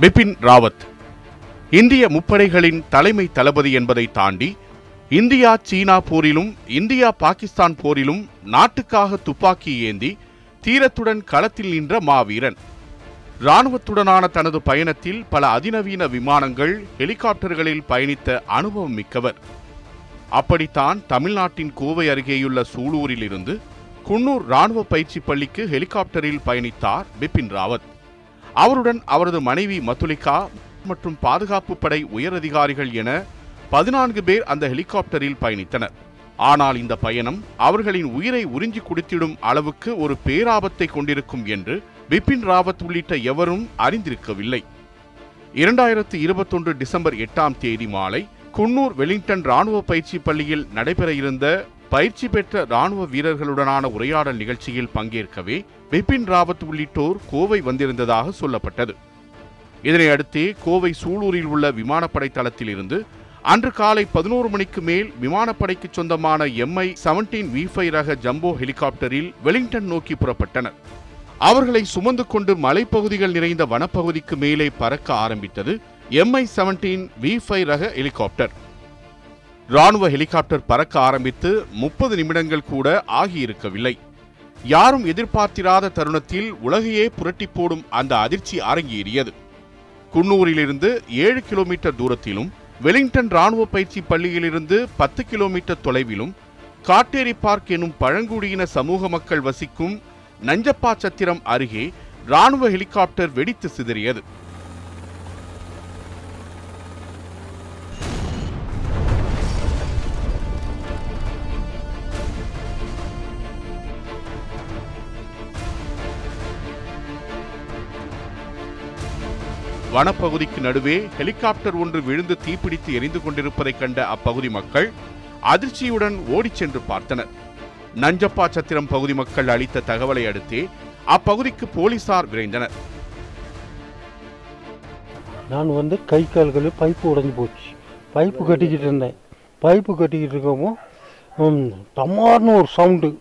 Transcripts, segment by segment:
பிபின் ராவத். இந்திய முப்படைகளின் தலைமை தளபதி என்பதை தாண்டி இந்தியா சீனா போரிலும் இந்தியா பாகிஸ்தான் போரிலும் நாட்டுக்காக துப்பாக்கி ஏந்தி தீரத்துடன் களத்தில் நின்ற மாவீரன். இராணுவத்துடனான தனது பயணத்தில் பல அதிநவீன விமானங்கள் ஹெலிகாப்டர்களில் பயணித்த அனுபவம் மிக்கவர். அப்படித்தான் தமிழ்நாட்டின் கோவை அருகேயுள்ள சூலூரில் இருந்து குன்னூர் ராணுவ பயிற்சி பள்ளிக்கு ஹெலிகாப்டரில் பயணித்தார் பிபின் ராவத். அவருடன் அவரது மனைவி மத்துலிகா மற்றும் பாதுகாப்பு படை உயரதிகாரிகள் என பதினான்கு பேர் அந்த ஹெலிகாப்டரில் பயணித்தனர். ஆனால் இந்த பயணம் அவர்களின் உயிரை உறிஞ்சி குடித்திடும் அளவுக்கு ஒரு பேராபத்தை கொண்டிருக்கும் என்று பிபின் ராவத் உள்ளிட்ட எவரும் அறிந்திருக்கவில்லை. இரண்டாயிரத்து இருபத்தொன்று டிசம்பர் எட்டாம் தேதி மாலை குன்னூர் வெலிங்டன் ராணுவ பயிற்சி பள்ளியில் நடைபெற இருந்த பயிற்சி பெற்ற ராணுவ வீரர்களுடனான உரையாடல் நிகழ்ச்சியில் பங்கேற்கவே பிபின் ராவத் உள்ளிட்டோர் கோவை வந்திருந்ததாக சொல்லப்பட்டது. இதனையடுத்தே கோவை சூலூரில் உள்ள விமானப்படை தளத்திலிருந்து அன்று காலை பதினோரு மணிக்கு மேல் விமானப்படைக்கு சொந்தமான எம்ஐ செவன்டீன் வி ரக ஜம்போ ஹெலிகாப்டரில் வெலிங்டன் நோக்கி புறப்பட்டனர். அவர்களை சுமந்து கொண்டு மலைப்பகுதிகள் நிறைந்த வனப்பகுதிக்கு மேலே பறக்க ஆரம்பித்தது எம்ஐ செவன்டீன் வி ரக ஹெலிகாப்டர். ராணுவ ஹெலிகாப்டர் பறக்க ஆரம்பித்து முப்பது நிமிடங்கள் கூட ஆகியிருக்கவில்லை. யாரும் எதிர்பார்த்திராத தருணத்தில் உலகையே புரட்டி போடும் அந்த அதிர்ச்சி அரங்கேறியது. குன்னூரிலிருந்து ஏழு கிலோமீட்டர் தூரத்திலும் வெலிங்டன் ராணுவ பயிற்சி பள்ளியிலிருந்து பத்து கிலோமீட்டர் தொலைவிலும் காட்டேரி பார்க் எனும் பழங்குடியின சமூக மக்கள் வசிக்கும் நஞ்சப்பா சத்திரம் அருகே ராணுவ ஹெலிகாப்டர் வெடித்து சிதறியது. வனப்பகுதிக்கு நடுவே ஹெலிகாப்டர் ஒன்று விழுந்து தீப்பிடித்து எரிந்து கொண்டிருப்பதைக் கண்ட அப்பகுதி மக்கள் அதிர்ச்சியுடன் ஓடிச் சென்று பார்த்தனர். நஞ்சப்பா சத்திரம் பகுதி மக்கள் அளித்த தகவலை அடுத்தே அப்பகுதிக்கு போலீசார் விரைந்தனர். நான் வந்து கை கால்களில் பைப்பு உடஞ்சி போச்சு. பைப்பு கட்டிக்கிட்டு இருந்தேன். பைப்பு கட்டிக்கிட்டு இருக்கவும் ம், டமார்னு ஒரு சவுண்டு.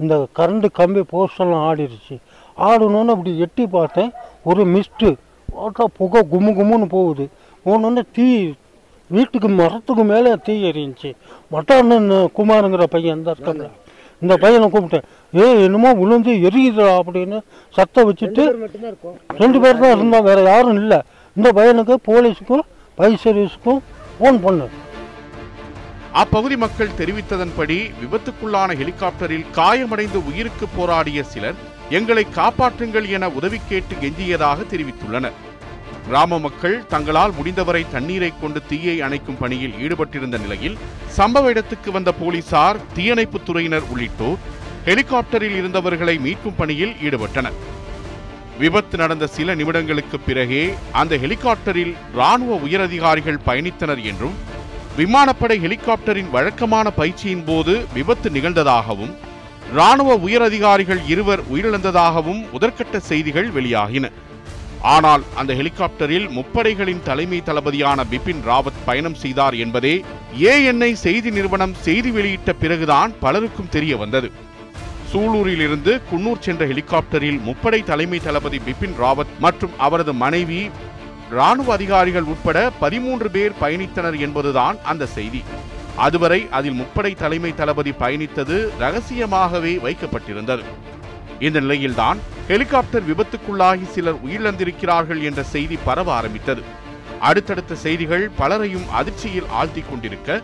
இந்த கரண்ட் கம்பி போஸ்டெல்லாம் ஆடிடுச்சு ஆடணும்னு அப்படி எட்டி பார்த்தேன். ஒரு மிஸ்ட்டு. பார்த்தா புகை கும்மு கும்முன்னு போகுது. போனோடனே தீ வீட்டுக்கு மரத்துக்கு மேலே தீ எரிஞ்சிச்சு மட்டான்னு குமாருங்கிற பையன் இந்த இருக்காங்க இந்த பையனை கூப்பிட்டேன். ஏ என்னமோ விழுந்து எரியுதுடா அப்படின்னு சத்தம் வச்சுட்டு ரெண்டு பேர் தான் இருந்தோம் வேற யாரும் இல்லை. இந்த பையனுக்கு போலீஸுக்கும் ஃபயர் சர்வீஸுக்கும் ஃபோன் பண்ணு. அப்பகுதி மக்கள் தெரிவித்ததன்படி விபத்துக்குள்ளான ஹெலிகாப்டரில் காயமடைந்து உயிருக்கு போராடிய சிலர் எங்களை காப்பாற்றுங்கள் என உதவி கேட்டு கெஞ்சியதாக தெரிவித்துள்ளனர். கிராம மக்கள் தங்களால் முடிந்தவரை தண்ணீரை கொண்டு தீயை அணைக்கும் பணியில் ஈடுபட்டிருந்த நிலையில் சம்பவ இடத்துக்கு வந்த போலீசார் தீயணைப்புத் துறையினர் உள்ளிட்டோர் ஹெலிகாப்டரில் இருந்தவர்களை மீட்கும் பணியில் ஈடுபட்டனர். விபத்து நடந்த சில நிமிடங்களுக்கு பிறகே அந்த ஹெலிகாப்டரில் ராணுவ உயரதிகாரிகள் பயணித்தனர் என்றும் விமானப்படை ஹெலிகாப்டரின் வழக்கமான பயிற்சியின் போது விபத்து நிகழ்ந்ததாகவும் ராணுவ உயரதிகாரிகள் இருவர் உயிரிழந்ததாகவும் முதற்கட்ட செய்திகள் வெளியாகின. ஆனால் அந்த ஹெலிகாப்டரில் முப்படைகளின் தலைமை தளபதியான பிபின் ராவத் பயணம் செய்தார் என்பதே ஏஎன்ஐ செய்தி நிறுவனம் செய்தி வெளியிட்ட பிறகுதான் பலருக்கும் தெரிய வந்தது. சூலூரில் இருந்து குன்னூர் சென்ற ஹெலிகாப்டரில் முப்படை தலைமை தளபதி பிபின் ராவத் மற்றும் அவரது மனைவி ராணுவ அதிகாரிகள் உட்பட பதிமூன்று பேர் பயணித்தனர் என்பதுதான் அந்த செய்தி. அதுவரை அதில் முப்படை தலைமை தளபதி பயணித்தது ரகசியமாகவே வைக்கப்பட்டிருந்தது. இந்த நிலையில்தான் ஹெலிகாப்டர் விபத்துக்குள்ளாகி சிலர் உயிரிழந்திருக்கிறார்கள் என்ற செய்தி பரவ ஆரம்பித்தது. அடுத்தடுத்த செய்திகள் பலரையும் அதிர்ச்சியில் ஆழ்த்திக் கொண்டிருக்க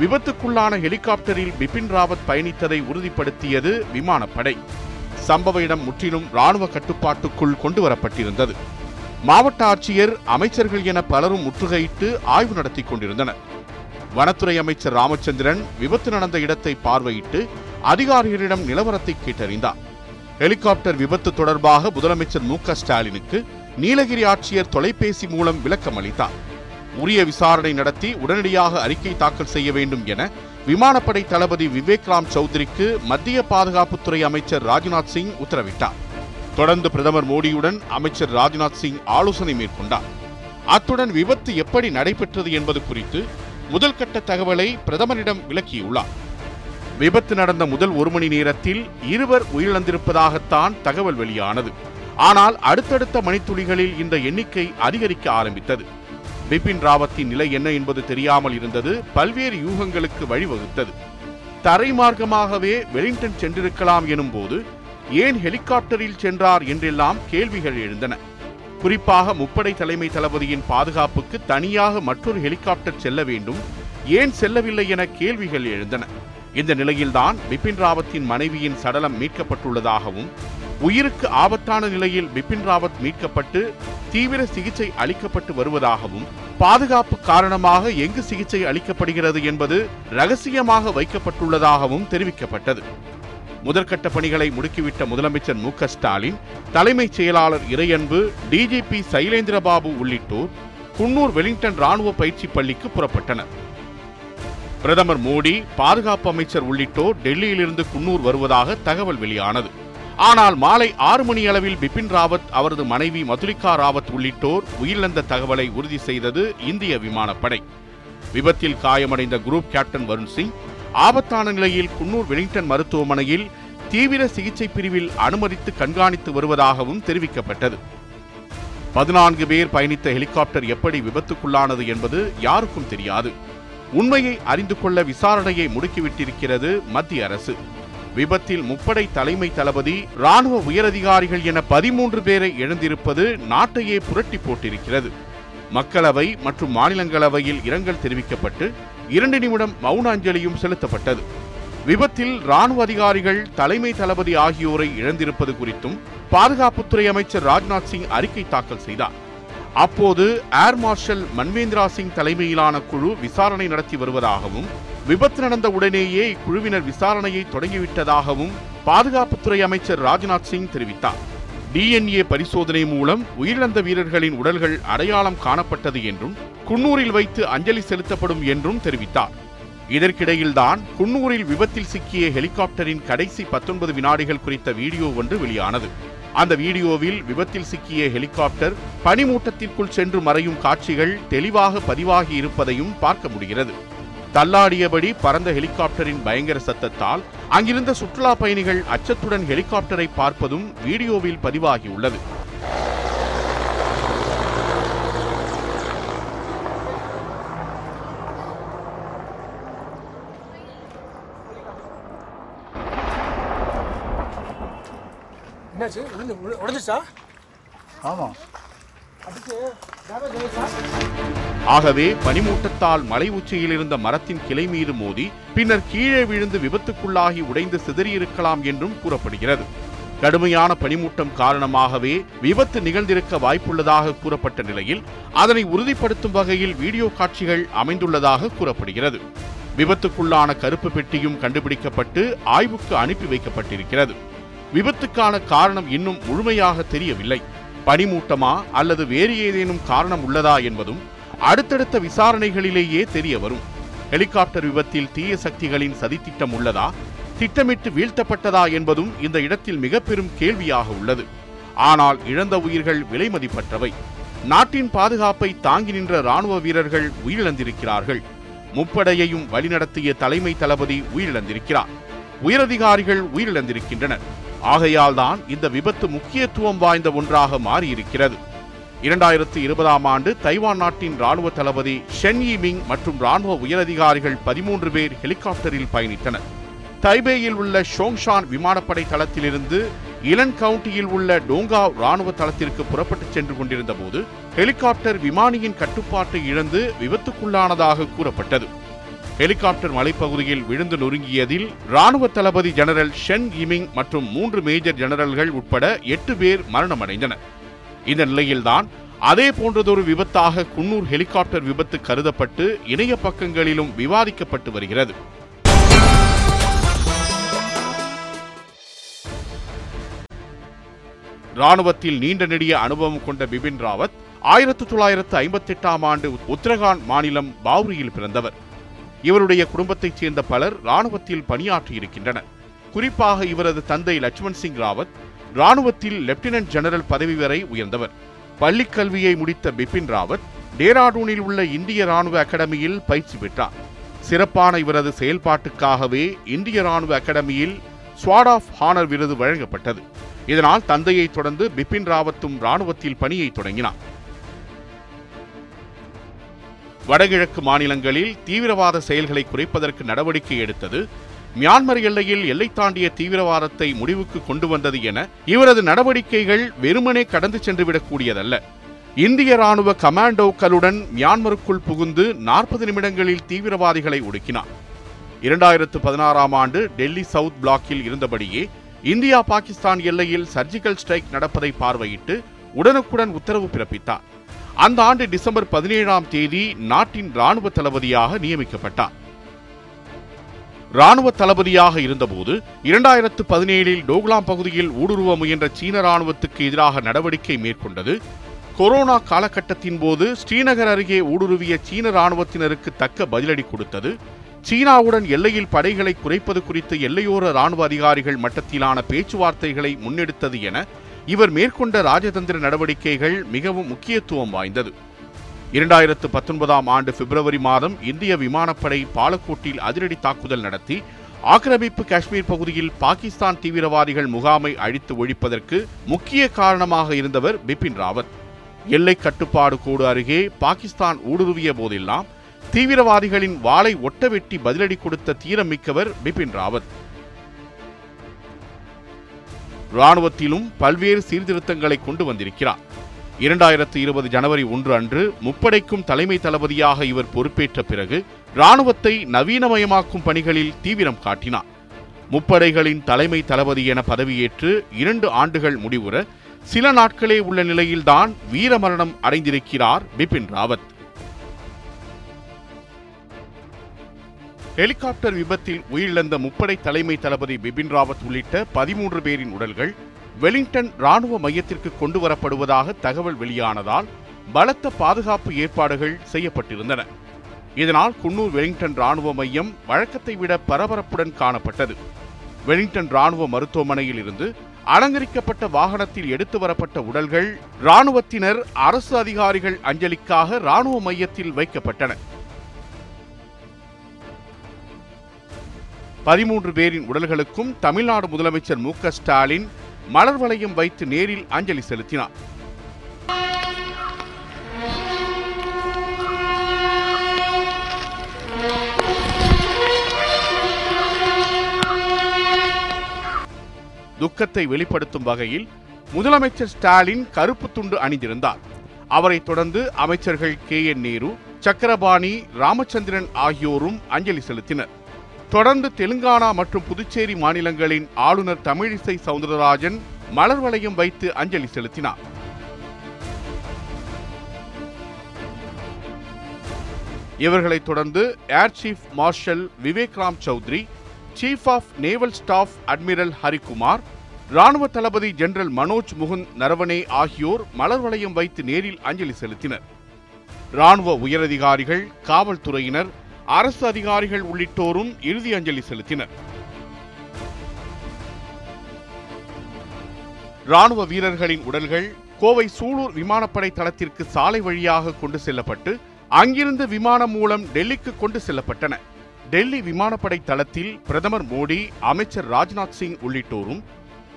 விபத்துக்குள்ளான ஹெலிகாப்டரில் பிபின் ராவத் பயணித்ததை உறுதிப்படுத்தியது விமானப்படை. சம்பவ இடம் முற்றிலும் ராணுவ கட்டுப்பாட்டுக்குள் கொண்டு வரப்பட்டிருந்தது மாவட்ட ஆட்சியர் அமைச்சர்கள் என பலரும் முற்றுகையிட்டு ஆய்வு நடத்தி கொண்டிருந்தனர். வனத்துறை அமைச்சர் ராமச்சந்திரன் விபத்து நடந்த இடத்தை பார்வையிட்டு அதிகாரிகளிடம் நிலவரத்தை கேட்டறிந்தார். ஹெலிகாப்டர் விபத்து தொடர்பாக முதலமைச்சர் மு க ஸ்டாலினுக்கு நீலகிரி ஆட்சியர் தொலைபேசி மூலம் விளக்கம் அளித்தார். உரிய விசாரணை நடத்தி உடனடியாக அறிக்கை தாக்கல் செய்ய வேண்டும் என விமானப்படை தளபதி விவேக் ராம் சௌத்ரிக்கு மத்திய பாதுகாப்புத்துறை அமைச்சர் ராஜ்நாத் சிங் உத்தரவிட்டார். தொடர்ந்து பிரதமர் மோடியுடன் அமைச்சர் ராஜ்நாத் சிங் ஆலோசனை மேற்கொண்டார். அத்துடன் விபத்து எப்படி நடைபெற்றது என்பது குறித்து முதல் கட்ட தகவலை பிரதமரிடம் விளக்கியுள்ளார். விபத்து நடந்த முதல் ஒரு மணி நேரத்தில் இருவர் உயிரிழந்திருப்பதாகத்தான் தகவல் வெளியானது. ஆனால் அடுத்தடுத்த மணித்துளிகளில் இந்த எண்ணிக்கை அதிகரிக்க ஆரம்பித்தது. பிபின் ராவத்தின் நிலை என்ன என்பது தெரியாமல் இருந்தது. பல்வேறு யூகங்களுக்கு வழிவகுத்தது. தரைமார்க்கமாகவே வெலிங்டன் சென்றிருக்கலாம் எனும்போது ஏன் ஹெலிகாப்டரில் சென்றார் என்றெல்லாம் கேள்விகள் எழுந்தன. குறிப்பாக முப்படை தலைமை தளபதியின் பாதுகாப்புக்கு தனியாக மற்றொரு ஹெலிகாப்டர் செல்ல வேண்டும். ஏன் செல்லவில்லை என கேள்விகள் எழுந்தன. இந்த நிலையில்தான் பிபின் ராவத்தின் மனைவியின் சடலம் மீட்கப்பட்டுள்ளதாகவும் உயிருக்கு ஆபத்தான நிலையில் பிபின் ராவத் மீட்கப்பட்டு தீவிர சிகிச்சை அளிக்கப்பட்டு வருவதாகவும் பாதுகாப்பு காரணமாக எங்கு சிகிச்சை அளிக்கப்படுகிறது என்பது ரகசியமாக வைக்கப்பட்டுள்ளதாகவும் தெரிவிக்கப்பட்டது. முதற்கட்ட பணிகளை முடுக்கிவிட்ட முதலமைச்சர் மு ஸ்டாலின் தலைமைச் செயலாளர் இறையன்பு டிஜிபி சைலேந்திரபாபு உள்ளிட்டோர் குன்னூர் வெலிங்டன் ராணுவ பயிற்சி பள்ளிக்கு புறப்பட்டனர். பிரதமர் மோடி பாதுகாப்பு அமைச்சர் உள்ளிட்டோர் டெல்லியிலிருந்து குன்னூர் வருவதாக தகவல் வெளியானது. ஆனால் மாலை ஆறு மணி அளவில் பிபின் ராவத் அவரது மனைவி மதுலிகா ராவத் உள்ளிட்டோர் உயிரிழந்த தகவலை உறுதி செய்தது இந்திய விமானப்படை. விபத்தில் காயமடைந்த குரூப் கேப்டன் வருண் சிங் ஆபத்தான நிலையில் குன்னூர் வெலிங்டன் மருத்துவமனையில் தீவிர சிகிச்சை பிரிவில் அனுமதித்து கண்காணித்து வருவதாகவும் தெரிவிக்கப்பட்டது. பதினான்கு பேர் பயணித்த ஹெலிகாப்டர் எப்படி விபத்துக்குள்ளானது என்பது யாருக்கும் தெரியாது. உண்மையை அறிந்து கொள்ள விசாரணையை முடுக்கிவிட்டிருக்கிறது மத்திய அரசு. விபத்தில் முப்படை தலைமை தளபதி ராணுவ உயரதிகாரிகள் என பதிமூன்று பேரை இழந்திருப்பது நாட்டையே புரட்டி போட்டிருக்கிறது. மக்களவை மற்றும் மாநிலங்களவையில் இரங்கல் தெரிவிக்கப்பட்டு இரண்டு நிமிடம் மௌன அஞ்சலியும் செலுத்தப்பட்டது. விபத்தில் ராணுவ அதிகாரிகள் தலைமை தளபதி ஆகியோரை இழந்திருப்பது குறித்தும் பாதுகாப்புத்துறை அமைச்சர் ராஜ்நாத் சிங் அறிக்கை தாக்கல் செய்தார். அப்போது ஏர் மார்ஷல் மன்வேந்திரா சிங் தலைமையிலான குழு விசாரணை நடத்தி வருவதாகவும் விபத்து நடந்த உடனேயே இக்குழுவினர் விசாரணையை தொடங்கிவிட்டதாகவும் பாதுகாப்புத்துறை அமைச்சர் ராஜ்நாத் சிங் தெரிவித்தார். டிஎன்ஏ பரிசோதனை மூலம் உயிரிழந்த வீரர்களின் உடல்கள் அடையாளம் காணப்பட்டது என்றும் குன்னூரில் வைத்து அஞ்சலி செலுத்தப்படும் என்றும் தெரிவித்தார். இதற்கிடையில்தான் குன்னூரில் விபத்தில் சிக்கிய ஹெலிகாப்டரின் கடைசி பத்தொன்பது வினாடிகள் குறித்த வீடியோ ஒன்று வெளியானது. அந்த வீடியோவில் விபத்தில் சிக்கிய ஹெலிகாப்டர் பனிமூட்டத்திற்குள் சென்று மறையும் காட்சிகள் தெளிவாக பதிவாகி இருப்பதையும் பார்க்க முடிகிறது. தள்ளாடியபடி பறந்த ஹெலிகாப்டரின் பயங்கர சத்தத்தால் அங்கிருந்த சுற்றுலா பயணிகள் அச்சத்துடன் ஹெலிகாப்டரை பார்ப்பதும் வீடியோவில் பதிவாகியுள்ளது என்னாச்சு? விழுந்து விழு- உடைஞ்சிச்சா ஆமாம் ஆகவே பனிமூட்டத்தால் மலை உச்சியில் இருந்த மரத்தின் கிளை மீது மோதி பின்னர் கீழே விழுந்து விபத்துக்குள்ளாகி உடைந்து சிதறியிருக்கலாம் என்றும் கூறப்படுகிறது. கடுமையான பனிமூட்டம் காரணமாகவே விபத்து நிகழ்ந்திருக்க வாய்ப்புள்ளதாக கூறப்பட்ட நிலையில் அதனை உறுதிப்படுத்தும் வகையில் வீடியோ காட்சிகள் அமைந்துள்ளதாக கூறப்படுகிறது. விபத்துக்குள்ளான கருப்பு பெட்டியும் கண்டுபிடிக்கப்பட்டு ஆய்வுக்கு அனுப்பி வைக்கப்பட்டிருக்கிறது. விபத்துக்கான காரணம் இன்னும் முழுமையாக தெரியவில்லை. பனிமூட்டமா அல்லது வேறு ஏதேனும் காரணம் உள்ளதா என்பதும் அடுத்தடுத்த விசாரணைகளிலேயே தெரிய வரும். ஹெலிகாப்டர் விபத்தில் தீய சக்திகளின் சதித்திட்டம் உள்ளதா திட்டமிட்டு வீழ்த்தப்பட்டதா என்பதும் இந்த இடத்தில் மிக பெரும் கேள்வியாக உள்ளது. ஆனால் இழந்த உயிர்கள் விலை மதிப்பற்றவை. நாட்டின் பாதுகாப்பை தாங்கி நின்ற ராணுவ வீரர்கள் உயிரிழந்திருக்கிறார்கள். முப்படையையும் வழிநடத்திய தலைமை தளபதி உயிரிழந்திருக்கிறார். உயரதிகாரிகள் உயிரிழந்திருக்கின்றனர். ஆகையால் தான் இந்த விபத்து முக்கியத்துவம் வாய்ந்த ஒன்றாக மாறியிருக்கிறது. இரண்டாயிரத்தி இருபதாம் ஆண்டு தைவான் நாட்டின் ராணுவ தளபதி ஷென் யிமிங் மற்றும் ராணுவ உயரதிகாரிகள் பதிமூன்று பேர் ஹெலிகாப்டரில் பயணித்தனர். தைபேயில் உள்ள ஷோங்ஷான் விமானப்படை தளத்திலிருந்து இலன் கவுண்டியில் உள்ள டோங்காவ் ராணுவ தளத்திற்கு புறப்பட்டுச் சென்று கொண்டிருந்த போது ஹெலிகாப்டர் விமானியின் கட்டுப்பாட்டை இழந்து விபத்துக்குள்ளானதாக கூறப்பட்டது. ஹெலிகாப்டர் மலைப்பகுதியில் விழுந்து நொறுங்கியதில் ராணுவ தளபதி ஜெனரல் ஷென் இமிங் மற்றும் மூன்று மேஜர் ஜெனரல்கள் உட்பட எட்டு பேர் மரணமடைந்தனர். இந்த நிலையில்தான் அதே போன்றதொரு விபத்தாக குன்னூர் ஹெலிகாப்டர் விபத்து கருதப்பட்டு இணைய பக்கங்களிலும் விவாதிக்கப்பட்டு வருகிறது. ராணுவத்தில் நீண்ட நெடிய அனுபவம் கொண்ட பிபின் ராவத் ஆயிரத்து தொள்ளாயிரத்து ஐம்பத்தி எட்டாம் ஆண்டு உத்தரகாண்ட் மாநிலம் பாவ்ரியில் பிறந்தவர். இவருடைய குடும்பத்தைச் சேர்ந்த பலர் ராணுவத்தில் பணியாற்றியிருக்கின்றனர். குறிப்பாக இவரது தந்தை லட்சுமண் சிங் ராவத் ராணுவத்தில் லெப்டினன்ட் ஜெனரல் பதவி வரை உயர்ந்தவர். பள்ளிக் கல்வியை முடித்த பிபின் ராவத் டேராடூனில் உள்ள இந்திய ராணுவ அகாடமியில் பயிற்சி பெற்றார். சிறப்பான இவரது செயல்பாட்டுக்காகவே இந்திய ராணுவ அகாடமியில் ஸ்வாட் ஆஃப் ஹானர் விருது வழங்கப்பட்டது. இதனால் தந்தையை தொடர்ந்து பிபின் ராவத்தும் ராணுவத்தில் பணியை தொடங்கினார். வடகிழக்கு மாநிலங்களில் தீவிரவாத செயல்களை குறைப்பதற்கு நடவடிக்கை எடுத்தது. மியான்மர் எல்லையில் எல்லை தாண்டிய தீவிரவாதத்தை முடிவுக்கு கொண்டு வந்தது என இவரது நடவடிக்கைகள் வெறுமனே கடந்து சென்றுவிடக்கூடியதல்ல இந்திய ராணுவ கமாண்டோக்களுடன் மியான்மருக்குள் புகுந்து நாற்பது நிமிடங்களில் தீவிரவாதிகளை ஒடுக்கினார். இரண்டாயிரத்து பதினாறாம் ஆண்டு டெல்லி சவுத் பிளாக்கில் இருந்தபடியே இந்தியா பாகிஸ்தான் எல்லையில் சர்ஜிக்கல் ஸ்ட்ரைக் நடப்பதை பார்வையிட்டு உடனுக்குடன் உத்தரவு பிறப்பித்தார். அந்த ஆண்டு டிசம்பர் பதினேழாம் தேதி நாட்டின் ராணுவ தளபதியாக நியமிக்கப்பட்டார். ராணுவ தளபதியாக இருந்தபோது இரண்டாயிரத்து பதினேழில் டோக்லாம் பகுதியில் ஊடுருவ முயன்ற சீன ராணுவத்துக்கு எதிராக நடவடிக்கை மேற்கொண்டது. கொரோனா காலகட்டத்தின் போது ஸ்ரீநகர் அருகே ஊடுருவிய சீன ராணுவத்தினருக்கு தக்க பதிலடி கொடுத்தது. சீனாவுடன் எல்லையில் படைகளை குறைப்பது குறித்து எல்லையோர ராணுவ அதிகாரிகள் மட்டத்திலான பேச்சுவார்த்தைகளை முன்னெடுத்தது என இவர் மேற்கொண்ட ராஜதந்திர நடவடிக்கைகள் மிகவும் முக்கியத்துவம் வாய்ந்தது. இரண்டாயிரத்து பத்தொன்பதாம் ஆண்டு பிப்ரவரி மாதம் இந்திய விமானப்படை பாலக்கோட்டில் அதிரடி தாக்குதல் நடத்தி ஆக்கிரமிப்பு காஷ்மீர் பகுதியில் பாகிஸ்தான் தீவிரவாதிகள் முகாமை அழித்து ஒழிப்பதற்கு முக்கிய காரணமாக இருந்தவர் பிபின் ராவத். எல்லை கட்டுப்பாடு கோடு அருகே பாகிஸ்தான் ஊடுருவிய போதெல்லாம் தீவிரவாதிகளின் வாளை ஒட்டவெட்டி பதிலடி கொடுத்த தீரமிக்கவர் பிபின் ராவத். ராணுவத்திலும் பல்வேறு சீர்திருத்தங்களை கொண்டு வந்திருக்கிறார். இரண்டாயிரத்து இருபது ஜனவரி ஒன்று அன்று முப்படைக்கும் தலைமை தளபதியாக இவர் பொறுப்பேற்ற பிறகு ராணுவத்தை நவீனமயமாக்கும் பணிகளில் தீவிரம் காட்டினார். முப்படைகளின் தலைமை தளபதி என பதவியேற்று இரண்டு ஆண்டுகள் முடிவுற சில நாட்களே உள்ள நிலையில்தான் வீரமரணம் அடைந்திருக்கிறார் பிபின் ராவத். ஹெலிகாப்டர் விபத்தில் உயிரிழந்த முப்படை தலைமை தளபதி பிபின் ராவத் உள்ளிட்ட பதிமூன்று பேரின் உடல்கள் வெலிங்டன் ராணுவ மையத்திற்கு கொண்டு வரப்படுவதாக தகவல் வெளியானதால் பலத்த பாதுகாப்பு ஏற்பாடுகள் செய்யப்பட்டிருந்தன. இதனால் குன்னூர் வெலிங்டன் ராணுவ மையம் வழக்கத்தை விட பரபரப்புடன் காணப்பட்டது. வெலிங்டன் ராணுவ மருத்துவமனையில் இருந்து அலங்கரிக்கப்பட்ட வாகனத்தில் எடுத்து வரப்பட்ட உடல்கள் ராணுவத்தினர் அரசு அதிகாரிகள் அஞ்சலிக்காக ராணுவ மையத்தில் வைக்கப்பட்டன. பதிமூன்று பேரின் உடல்களுக்கும் தமிழ்நாடு முதலமைச்சர் மு ஸ்டாலின் மலர் வளையம் வைத்து நேரில் அஞ்சலி செலுத்தினார். துக்கத்தை வெளிப்படுத்தும் வகையில் முதலமைச்சர் ஸ்டாலின் கருப்பு துண்டு அணிந்திருந்தார். அவரைத் தொடர்ந்து அமைச்சர்கள் கே என் நேரு சக்கரபாணி ராமச்சந்திரன் ஆகியோரும் அஞ்சலி செலுத்தினர். தொடர்ந்து தெலுங்கானா மற்றும் புதுச்சேரி மாநிலங்களின் ஆளுநர் தமிழிசை சவுந்தரராஜன் மலர் வளையம் வைத்து அஞ்சலி செலுத்தினார். இவர்களைத் தொடர்ந்து air chief marshal Vivek Ram Chaudhari chief of naval staff admiral Harikumar ராணுவ தளபதி ஜெனரல் மனோஜ் முகுந்த் நரவனே ஆகியோர் மலர் வளையம் வைத்து நேரில் அஞ்சலி செலுத்தினர். ராணுவ உயரதிகாரிகள் காவல்துறையினர் அரசு அதிகாரிகள் உள்ளிட்டோரும் இறுதி அஞ்சலி செலுத்தினர். ராணுவ வீரர்களின் உடல்கள் கோவை சூலூர் விமானப்படை தளத்திற்கு சாலை வழியாக கொண்டு செல்லப்பட்டு அங்கிருந்து விமானம் மூலம் டெல்லிக்கு கொண்டு செல்லப்பட்டன. டெல்லி விமானப்படை தளத்தில் பிரதமர் மோடி அமைச்சர் ராஜ்நாத் சிங் உள்ளிட்டோரும்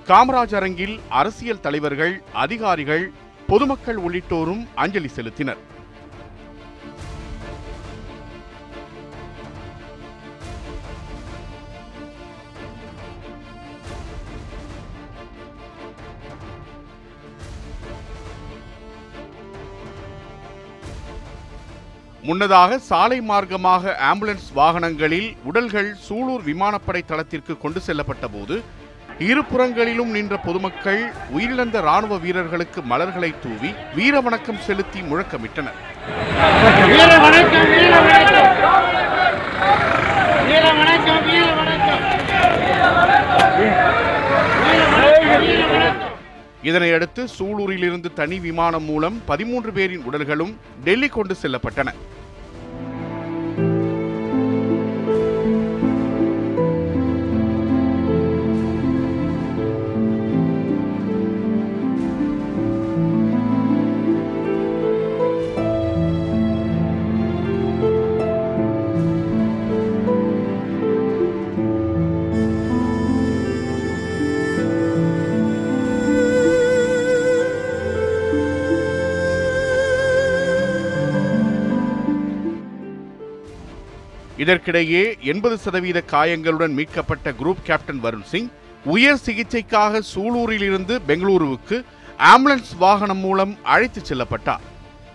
காமராஜ் அரங்கில் அரசியல் தலைவர்கள் அதிகாரிகள் பொதுமக்கள் உள்ளிட்டோரும் அஞ்சலி செலுத்தினர். முன்னதாக சாலை மார்க்கமாக ஆம்புலன்ஸ் வாகனங்களில் உடல்கள் சூலூர் விமானப்படை தளத்திற்கு கொண்டு செல்லப்பட்ட போது இருபுறங்களிலும் நின்ற பொதுமக்கள் உயிரிழந்த ராணுவ வீரர்களுக்கு மலர்களை தூவி வீர வணக்கம் செலுத்தி முழக்கமிட்டனர். இதனையடுத்து சூலூரிலிருந்து தனி விமானம் மூலம் பதிமூன்று பேரின் உடல்களும் டெல்லி கொண்டு செல்லப்பட்டன. இதற்கிடையே எண்பது சதவீத காயங்களுடன் மீட்கப்பட்ட குரூப் கேப்டன் வருண் சிங் உயர் சிகிச்சைக்காக சூலூரிலிருந்து பெங்களூருவுக்கு ஆம்புலன்ஸ் வாகனம் மூலம் அழைத்துச் செல்லப்பட்டார்.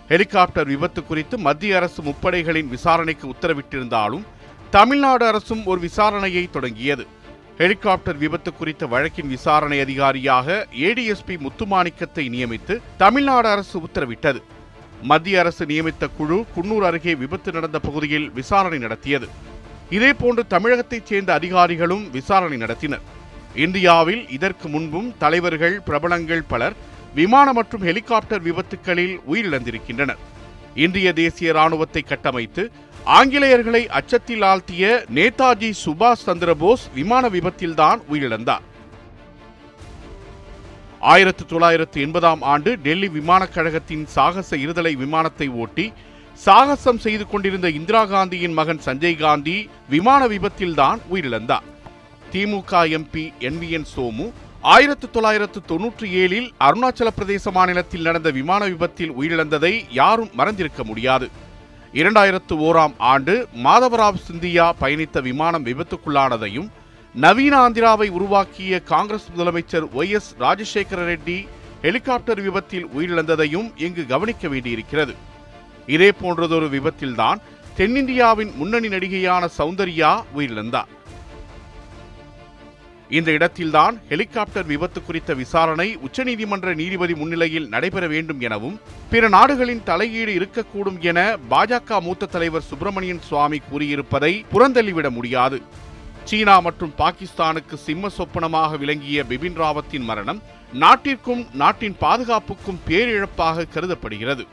ஹெலிகாப்டர் விபத்து குறித்து மத்திய அரசு முப்படைகளின் விசாரணைக்கு உத்தரவிட்டிருந்தாலும் தமிழ்நாடு அரசும் ஒரு விசாரணையை தொடங்கியது. ஹெலிகாப்டர் விபத்து குறித்த வழக்கின் விசாரணை அதிகாரியாக ஏடிஎஸ்பி முத்துமாணிக்கத்தை நியமித்து தமிழ்நாடு அரசு உத்தரவிட்டது. மத்திய அரசு நியமித்த குழு குன்னூர் அருகே விபத்து நடந்த பகுதியில் விசாரணை நடத்தியது. இதேபோன்று தமிழகத்தைச் சேர்ந்த அதிகாரிகளும் விசாரணை நடத்தினர். இந்தியாவில் இதற்கு முன்பும் தலைவர்கள் பிரபலங்கள் பலர் விமான மற்றும் ஹெலிகாப்டர் விபத்துகளில் உயிரிழந்திருக்கின்றனர். இந்திய தேசிய ராணுவத்தை கட்டமைத்து ஆங்கிலேயர்களை அச்சத்தில் ஆழ்த்திய நேதாஜி சுபாஷ் சந்திரபோஸ் விமான விபத்தில்தான் உயிரிழந்தார். ஆயிரத்து தொள்ளாயிரத்து எண்பதாம் ஆண்டு டெல்லி விமானக் கழகத்தின் சாகச இருதலை விமானத்தை ஓட்டி சாகசம் செய்து கொண்டிருந்த இந்திரா காந்தியின் மகன் சஞ்சய் காந்தி விமான விபத்தில்தான் உயிரிழந்தார். DMK MP N V N Somu ஆயிரத்து தொள்ளாயிரத்து தொன்னூற்றி ஏழில் அருணாச்சல பிரதேச மாநிலத்தில் நடந்த விமான விபத்தில் உயிரிழந்ததை யாரும் மறந்திருக்க முடியாது. இரண்டாயிரத்து ஓராம் ஆண்டு மாதவராவ் சிந்தியா பயணித்த விமானம் விபத்துக்குள்ளானதையும் நவீன ஆந்திராவை உருவாக்கிய காங்கிரஸ் முதலமைச்சர் Y S Rajasekhara Reddy helicopter விபத்தில் உயிரிழந்ததையும் இங்கு கவனிக்க வேண்டியிருக்கிறது. இதே போன்றதொரு விபத்தில்தான் தென்னிந்தியாவின் முன்னணி நடிகையான சௌந்தர்யா உயிரிழந்தார். இந்த இடத்தில்தான் ஹெலிகாப்டர் விபத்து குறித்த விசாரணை உச்சநீதிமன்ற நீதிபதி முன்னிலையில் நடைபெற வேண்டும் எனவும் பிற நாடுகளின் தலையீடு இருக்கக்கூடும் என பாஜக மூத்த தலைவர் சுப்பிரமணியன் சுவாமி கூறியிருப்பதை புறந்தள்ளிவிட முடியாது. சீனா மற்றும் பாகிஸ்தானுக்கு சிம்ம சொப்பனமாக விளங்கிய பிபின் ராவத்தின் மரணம் நாட்டிற்கும் நாட்டின் பாதுகாப்புக்கும் பேரிழப்பாக கருதப்படுகிறது.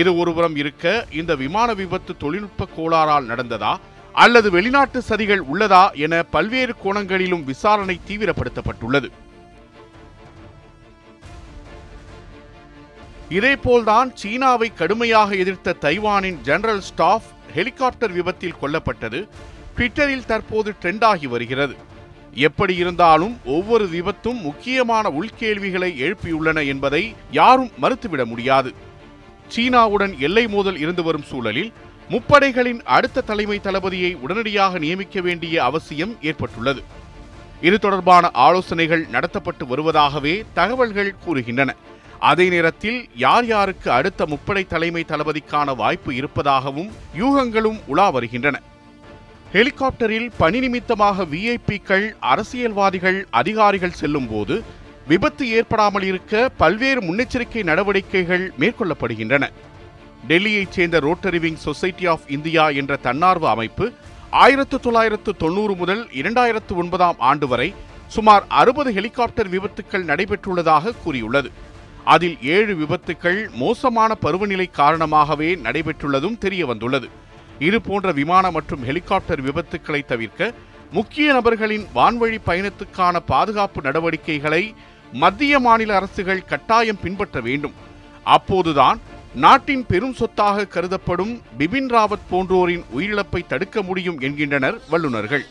இது ஒருபுறம் இருக்க இந்த விமான விபத்து தொழில்நுட்ப கோளாறால் நடந்ததா அல்லது வெளிநாட்டு சதிகள் உள்ளதா என பல்வேறு கோணங்களிலும் விசாரணை தீவிரப்படுத்தப்பட்டுள்ளது. இதேபோல்தான் சீனாவை கடுமையாக எதிர்த்த தைவானின் ஜெனரல் ஸ்டாஃப் ஹெலிகாப்டர் விபத்தில் கொல்லப்பட்டது. ட்விட்டரில் தற்போது ட்ரெண்டாகி வருகிறது. எப்படி இருந்தாலும் ஒவ்வொரு விபத்தும் முக்கியமான உள்கேள்விகளை எழுப்பியுள்ளன என்பதை யாரும் மறுத்துவிட முடியாது. சீனாவுடன் எல்லை மோதல் இருந்து வரும் சூழலில் முப்படைகளின் அடுத்த தலைமை தளபதியை உடனடியாக நியமிக்க வேண்டிய அவசியம் ஏற்பட்டுள்ளது. இது தொடர்பான ஆலோசனைகள் நடத்தப்பட்டு வருவதாகவே தகவல்கள் கூறுகின்றன. அதே நேரத்தில் யார் யாருக்கு அடுத்த முப்படை தலைமை தளபதிக்கான வாய்ப்பு இருப்பதாகவும் யூகங்களும் உலா வருகின்றன. ஹெலிகாப்டரில் பணி நிமித்தமாக விஐபிக்கள் அரசியல்வாதிகள் அதிகாரிகள் செல்லும் போது விபத்து ஏற்படாமல் இருக்க பல்வேறு முன்னெச்சரிக்கை நடவடிக்கைகள் மேற்கொள்ளப்படுகின்றன. டெல்லியைச் சேர்ந்த rotary wing society of India என்ற தன்னார்வ அமைப்பு ஆயிரத்து தொள்ளாயிரத்து தொண்ணூறு முதல் இரண்டாயிரத்து ஒன்பதாம் ஆண்டு வரை சுமார் அறுபது ஹெலிகாப்டர் விபத்துக்கள் நடைபெற்றுள்ளதாக கூறியுள்ளது. அதில் ஏழு விபத்துக்கள் மோசமான பருவநிலை காரணமாகவே நடைபெற்றுள்ளதும் தெரியவந்துள்ளது. இது போன்ற விமான மற்றும் ஹெலிகாப்டர் விபத்துக்களை தவிர்க்க முக்கிய நபர்களின் வான்வழி பயணத்துக்கான பாதுகாப்பு நடவடிக்கைகளை மத்திய மாநில அரசுகள் கட்டாயம் பின்பற்ற வேண்டும். அப்போதுதான் நாட்டின் பெரும் சொத்தாக கருதப்படும் பிபின் ராவத் போன்றோரின் உயிரிழப்பை தடுக்க முடியும் என்கின்றனர் வல்லுநர்கள்.